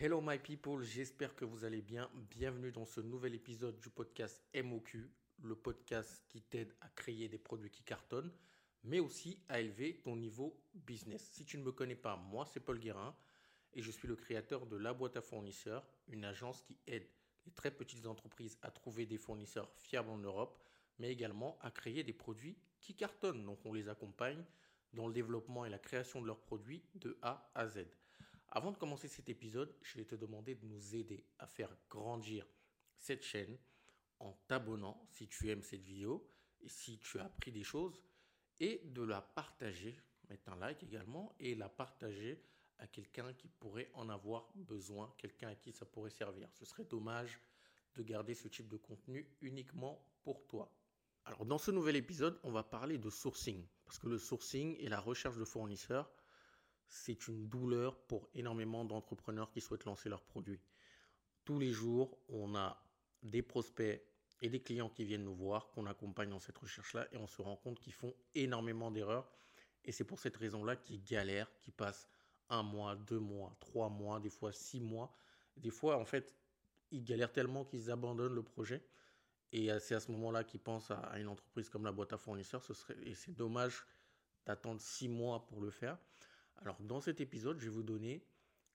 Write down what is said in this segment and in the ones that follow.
Hello my people, j'espère que vous allez bien. Bienvenue dans ce nouvel épisode du podcast MOQ, le podcast qui t'aide à créer des produits qui cartonnent, mais aussi à élever ton niveau business. Si tu ne me connais pas, moi c'est Paul Guérin et je suis le créateur de La Boîte à Fournisseurs, une agence qui aide les très petites entreprises à trouver des fournisseurs fiables en Europe, mais également à créer des produits qui cartonnent. Donc on les accompagne dans le développement et la création de leurs produits de A à Z. Avant de commencer cet épisode, je vais te demander de nous aider à faire grandir cette chaîne en t'abonnant si tu aimes cette vidéo et si tu as appris des choses et de la partager, mettre un like également et la partager à quelqu'un qui pourrait en avoir besoin, quelqu'un à qui ça pourrait servir. Ce serait dommage de garder ce type de contenu uniquement pour toi. Alors dans ce nouvel épisode, on va parler de sourcing parce que le sourcing et la recherche de fournisseurs c'est une douleur pour énormément d'entrepreneurs qui souhaitent lancer leurs produits. Tous les jours, on a des prospects et des clients qui viennent nous voir, qu'on accompagne dans cette recherche-là, et on se rend compte qu'ils font énormément d'erreurs. Et c'est pour cette raison-là qu'ils galèrent, qu'ils passent un mois, deux mois, trois mois, des fois six mois. Des fois, en fait, ils galèrent tellement qu'ils abandonnent le projet. Et c'est à ce moment-là qu'ils pensent à une entreprise comme la boîte à fournisseurs. Ce serait, et c'est dommage d'attendre six mois pour le faire. Alors dans cet épisode, je vais vous donner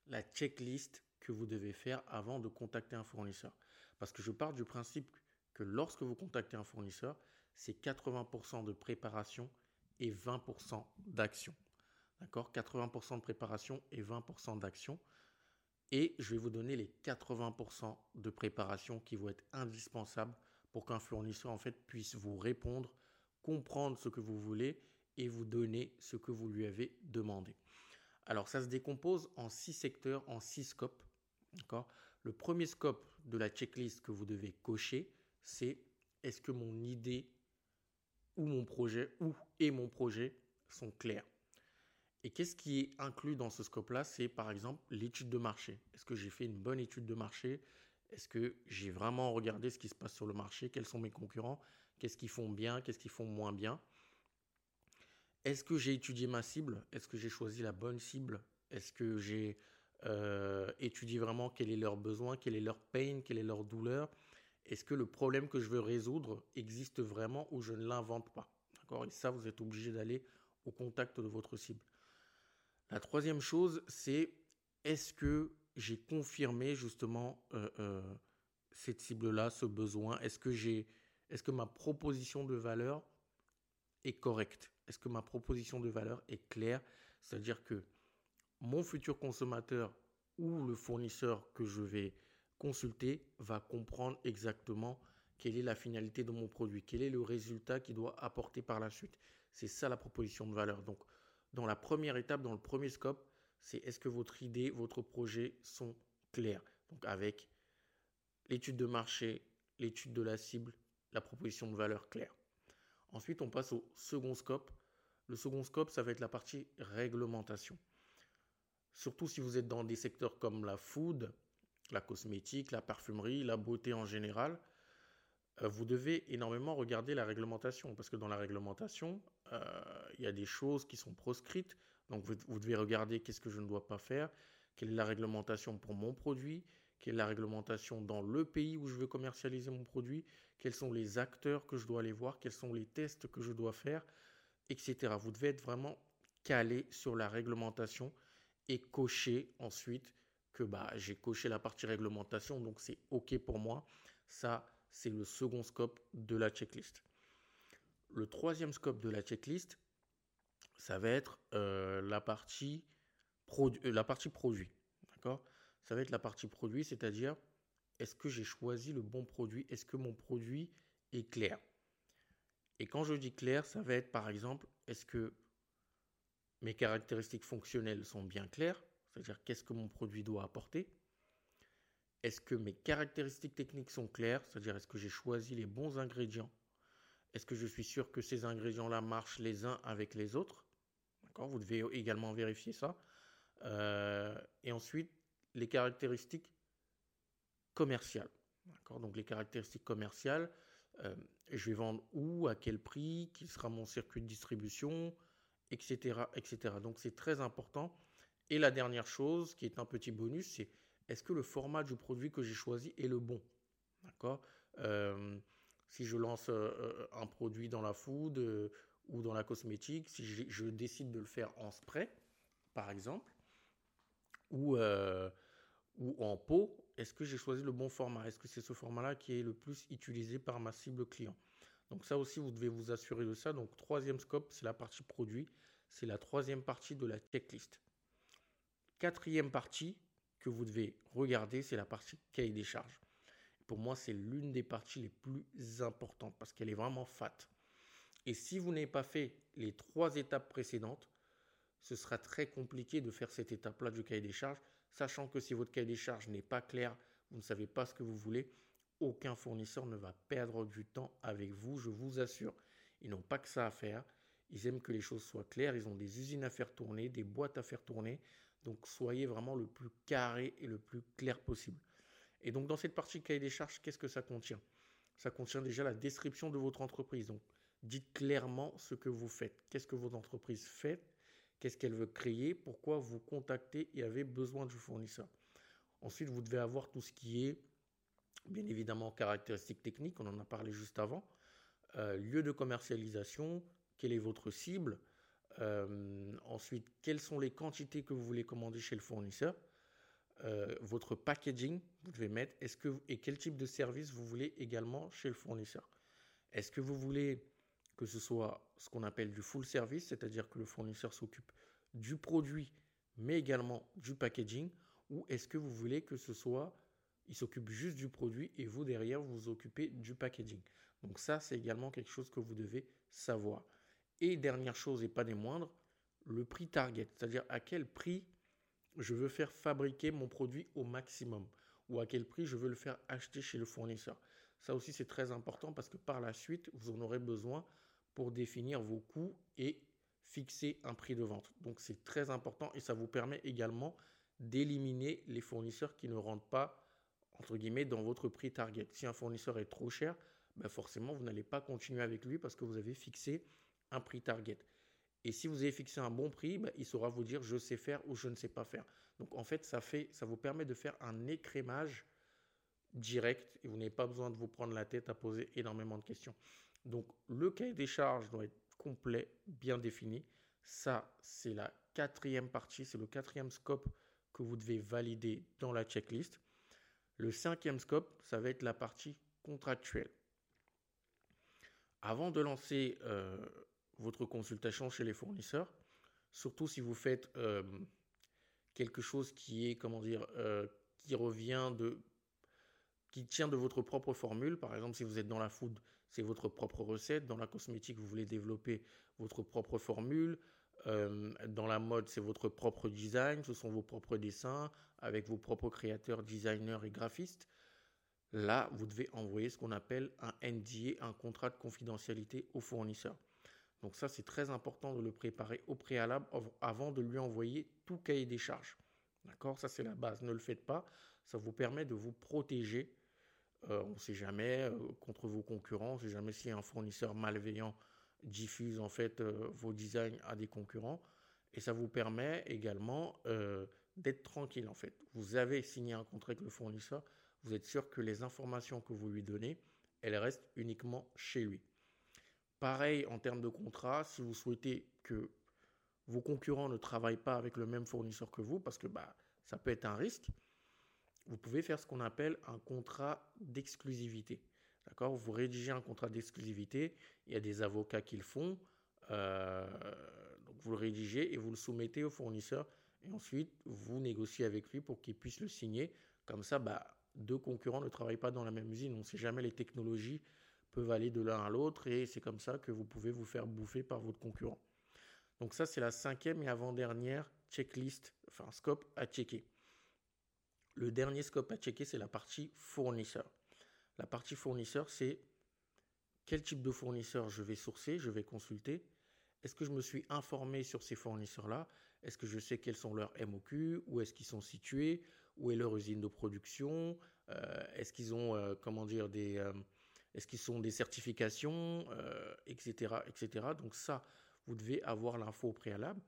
la checklist que vous devez faire avant de contacter un fournisseur. Parce que je pars du principe que lorsque vous contactez un fournisseur, c'est 80% de préparation et 20% d'action. D'accord? 80% de préparation et 20% d'action. Et je vais vous donner les 80% de préparation qui vont être indispensables pour qu'un fournisseur en fait puisse vous répondre, comprendre ce que vous voulez et vous donner ce que vous lui avez demandé. Alors ça se décompose en six secteurs, en six scopes. Le premier scope de la checklist que vous devez cocher, c'est est-ce que mon idée ou mon projet ou et mon projet sont clairs? Et qu'est-ce qui est inclus dans ce scope-là? C'est par exemple l'étude de marché. Est-ce que j'ai fait une bonne étude de marché? Est-ce que j'ai vraiment regardé ce qui se passe sur le marché? Quels sont mes concurrents? Qu'est-ce qu'ils font bien? Qu'est-ce qu'ils font moins bien? Est-ce que j'ai étudié ma cible? Est-ce que j'ai choisi la bonne cible? Est-ce que j'ai euh, étudié vraiment quel est leur besoin, quel est leur pain, quelle est leur douleur? Est-ce que le problème que je veux résoudre existe vraiment ou je ne l'invente pas? D'accord? Et ça, vous êtes obligé d'aller au contact de votre cible. La troisième chose, c'est est-ce que j'ai confirmé justement euh, euh, cette cible-là, ce besoin? Est-ce que j'ai, est-ce que ma proposition de valeur est correcte? Est-ce que ma proposition de valeur est claire? C'est-à-dire que mon futur consommateur ou le fournisseur que je vais consulter va comprendre exactement quelle est la finalité de mon produit, quel est le résultat qu'il doit apporter par la suite. C'est ça la proposition de valeur. Donc, dans la première étape, dans le premier scope, c'est est-ce que votre idée, votre projet sont clairs? Donc, avec l'étude de marché, l'étude de la cible, la proposition de valeur claire. Ensuite, on passe au second scope. Le second scope, ça va être la partie réglementation. Surtout si vous êtes dans des secteurs comme la food, la cosmétique, la parfumerie, la beauté en général, euh, vous devez énormément regarder la réglementation parce que dans la réglementation, euh, il y a des choses qui sont proscrites. Donc vous, vous devez regarder qu'est-ce que je ne dois pas faire, quelle est la réglementation pour mon produit, quelle est la réglementation dans le pays où je veux commercialiser mon produit, quels sont les acteurs que je dois aller voir, quels sont les tests que je dois faire, etc. Vous devez être vraiment calé sur la réglementation et cocher ensuite que bah, j'ai coché la partie réglementation, donc c'est OK pour moi. Ça, c'est le second scope de la checklist. Le troisième scope de la checklist, ça va être euh, la, partie euh, la partie produit. D'accord? Ça va être la partie produit, c'est-à-dire est-ce que j'ai choisi le bon produit? Est-ce que mon produit est clair? Et quand je dis clair, ça va être par exemple, est-ce que mes caractéristiques fonctionnelles sont bien claires? C'est-à-dire qu'est-ce que mon produit doit apporter? Est-ce que mes caractéristiques techniques sont claires? C'est-à-dire est-ce que j'ai choisi les bons ingrédients? Est-ce que je suis sûr que ces ingrédients-là marchent les uns avec les autres? D'accord? Vous devez également vérifier ça. Euh, et ensuite, les caractéristiques commerciales. Donc les caractéristiques commerciales, euh, je vais vendre où, à quel prix, qui sera mon circuit de distribution, etc. etc. Donc c'est très important. Et la dernière chose qui est un petit bonus, c'est est-ce que le format du produit que j'ai choisi est le bon? D'accord euh, Si je lance euh, un produit dans la food ou dans la cosmétique, si je, décide de le faire en spray, par exemple, ou, ou en pot, est-ce que j'ai choisi le bon format? Est-ce que c'est ce format-là qui est le plus utilisé par ma cible client? Donc ça aussi, vous devez vous assurer de ça. Donc troisième scope, c'est la partie produit. C'est la troisième partie de la checklist. Quatrième partie que vous devez regarder, c'est la partie cahier des charges. Pour moi, c'est l'une des parties les plus importantes parce qu'elle est vraiment fat. Et si vous n'avez pas fait les trois étapes précédentes, ce sera très compliqué de faire cette étape-là du cahier des charges sachant que si votre cahier des charges n'est pas clair, vous ne savez pas ce que vous voulez, aucun fournisseur ne va perdre du temps avec vous, je vous assure. Ils n'ont pas que ça à faire. Ils aiment que les choses soient claires. Ils ont des usines à faire tourner, des boîtes à faire tourner. Donc soyez vraiment le plus carré et le plus clair possible. Et donc dans cette partie cahier des charges, qu'est-ce que ça contient? Ça contient déjà la description de votre entreprise. Donc dites clairement ce que vous faites. Qu'est-ce que votre entreprise fait? Qu'est-ce qu'elle veut créer, pourquoi vous contactez et avez besoin du fournisseur? Ensuite, vous devez avoir tout ce qui est, bien évidemment, caractéristiques techniques, on en a parlé juste avant, euh, lieu de commercialisation, quelle est votre cible, euh, ensuite, quelles sont les quantités que vous voulez commander chez le fournisseur, euh, votre packaging, vous devez mettre, est-ce que, et quel type de service vous voulez également chez le fournisseur? Est-ce que vous voulez que ce soit ce qu'on appelle du full service, c'est-à-dire que le fournisseur s'occupe du produit, mais également du packaging, ou est-ce que vous voulez que ce soit, il s'occupe juste du produit et vous derrière, vous vous occupez du packaging. Donc ça, c'est également quelque chose que vous devez savoir. Et dernière chose et pas des moindres, le prix target, c'est-à-dire à quel prix je veux faire fabriquer mon produit au maximum ou à quel prix je veux le faire acheter chez le fournisseur. Ça aussi, c'est très important parce que par la suite, vous en aurez besoin pour définir vos coûts et fixer un prix de vente. Donc c'est très important et ça vous permet également d'éliminer les fournisseurs qui ne rentrent pas entre guillemets dans votre prix target. Si un fournisseur est trop cher, ben forcément vous n'allez pas continuer avec lui parce que vous avez fixé un prix target. Et si vous avez fixé un bon prix, ben il saura vous dire je sais faire ou je ne sais pas faire. Donc en fait ça fait ça vous permet de faire un écrémage direct et vous n'avez pas besoin de vous prendre la tête à poser énormément de questions. Donc le cahier des charges doit être complet, bien défini. Ça, c'est la quatrième partie, c'est le quatrième scope que vous devez valider dans la checklist. Le cinquième scope, ça va être la partie contractuelle. Avant de lancer euh, votre consultation chez les fournisseurs, surtout si vous faites euh, quelque chose qui est, comment dire, euh, qui revient de, qui tient de votre propre formule. Par exemple, si vous êtes dans la food, c'est votre propre recette. Dans la cosmétique, vous voulez développer votre propre formule. Euh, dans la mode, c'est votre propre design, ce sont vos propres dessins avec vos propres créateurs, designers et graphistes. Là, vous devez envoyer ce qu'on appelle un NDA, un contrat de confidentialité au fournisseur. Donc ça, c'est très important de le préparer au préalable avant de lui envoyer tout cahier des charges. D'accord? Ça, c'est la base. Ne le faites pas. Ça vous permet de vous protéger on ne sait jamais euh, contre vos concurrents, on ne sait jamais si un fournisseur malveillant diffuse en fait euh, vos designs à des concurrents. Et ça vous permet également d'être tranquille en fait. Vous avez signé un contrat avec le fournisseur, vous êtes sûr que les informations que vous lui donnez, elles restent uniquement chez lui. Pareil en termes de contrat, si vous souhaitez que vos concurrents ne travaillent pas avec le même fournisseur que vous, parce que bah, ça peut être un risque, vous pouvez faire ce qu'on appelle un contrat d'exclusivité. D'accord? Vous rédigez un contrat d'exclusivité, il y a des avocats qui le font, euh, vous le rédigez et vous le soumettez au fournisseur, et ensuite vous négociez avec lui pour qu'il puisse le signer. Comme ça, bah, deux concurrents ne travaillent pas dans la même usine, on ne sait jamais les technologies peuvent aller de l'un à l'autre, et c'est comme ça que vous pouvez vous faire bouffer par votre concurrent. Donc ça, c'est la cinquième et avant-dernière checklist, enfin scope à checker. Le dernier scope à checker, c'est la partie fournisseur. La partie fournisseur, c'est quel type de fournisseur je vais sourcer, je vais consulter. Est-ce que je me suis informé sur ces fournisseurs-là? Est-ce que je sais quels sont leurs MOQ Où est-ce qu'ils sont situés? Où est leur usine de production? Euh, Est-ce qu'ils ont, euh, comment dire, des... Euh, est-ce qu'ils sont des certifications, etc., etc. Donc ça, vous devez avoir l'info au préalable.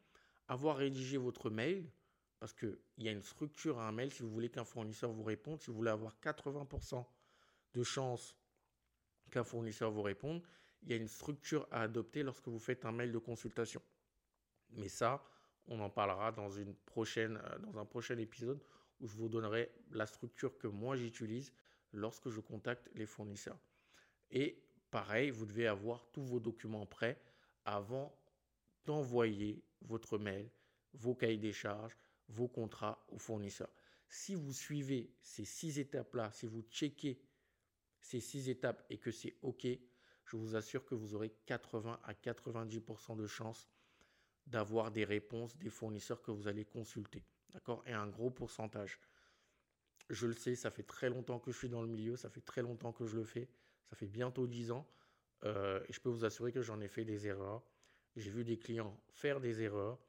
Avoir rédigé votre mail, Parce qu'il y a une structure à un mail si vous voulez qu'un fournisseur vous réponde, si vous voulez avoir 80% de chances qu'un fournisseur vous réponde, il y a une structure à adopter lorsque vous faites un mail de consultation. Mais ça, on en parlera dans, une prochaine, euh, dans un prochain épisode où je vous donnerai la structure que moi j'utilise lorsque je contacte les fournisseurs. Et pareil, vous devez avoir tous vos documents prêts avant d'envoyer votre mail, vos cahiers des charges, vos contrats aux fournisseurs. Si vous suivez ces six étapes-là, si vous checkez ces six étapes et que c'est OK, je vous assure que vous aurez 80 à 90% de chances d'avoir des réponses des fournisseurs que vous allez consulter. D'accord? Et un gros pourcentage. Je le sais, ça fait très longtemps que je suis dans le milieu, ça fait très longtemps que je le fais, ça fait bientôt 10 ans. Euh, et je peux vous assurer que j'en ai fait des erreurs. J'ai vu des clients faire des erreurs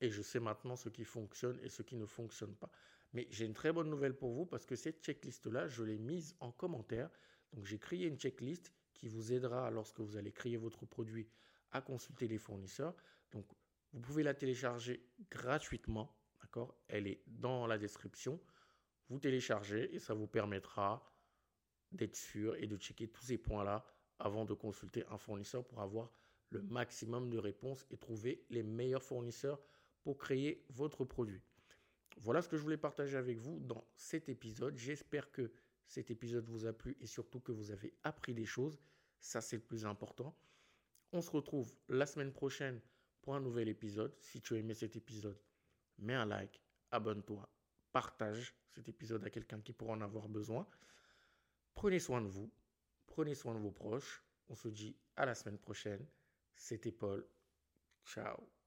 et je sais maintenant ce qui fonctionne et ce qui ne fonctionne pas. Mais j'ai une très bonne nouvelle pour vous parce que cette checklist-là, je l'ai mise en commentaire. Donc j'ai créé une checklist qui vous aidera lorsque vous allez créer votre produit à consulter les fournisseurs. Donc vous pouvez la télécharger gratuitement. D'accord? Elle est dans la description. Vous téléchargez et ça vous permettra d'être sûr et de checker tous ces points-là avant de consulter un fournisseur pour avoir le maximum de réponses et trouver les meilleurs fournisseurs pour créer votre produit. Voilà ce que je voulais partager avec vous dans cet épisode. J'espère que cet épisode vous a plu et surtout que vous avez appris des choses. Ça, c'est le plus important. On se retrouve la semaine prochaine pour un nouvel épisode. Si tu as aimé cet épisode, mets un like, abonne-toi, partage cet épisode à quelqu'un qui pourra en avoir besoin. Prenez soin de vous, prenez soin de vos proches. On se dit à la semaine prochaine. C'était Paul. Ciao.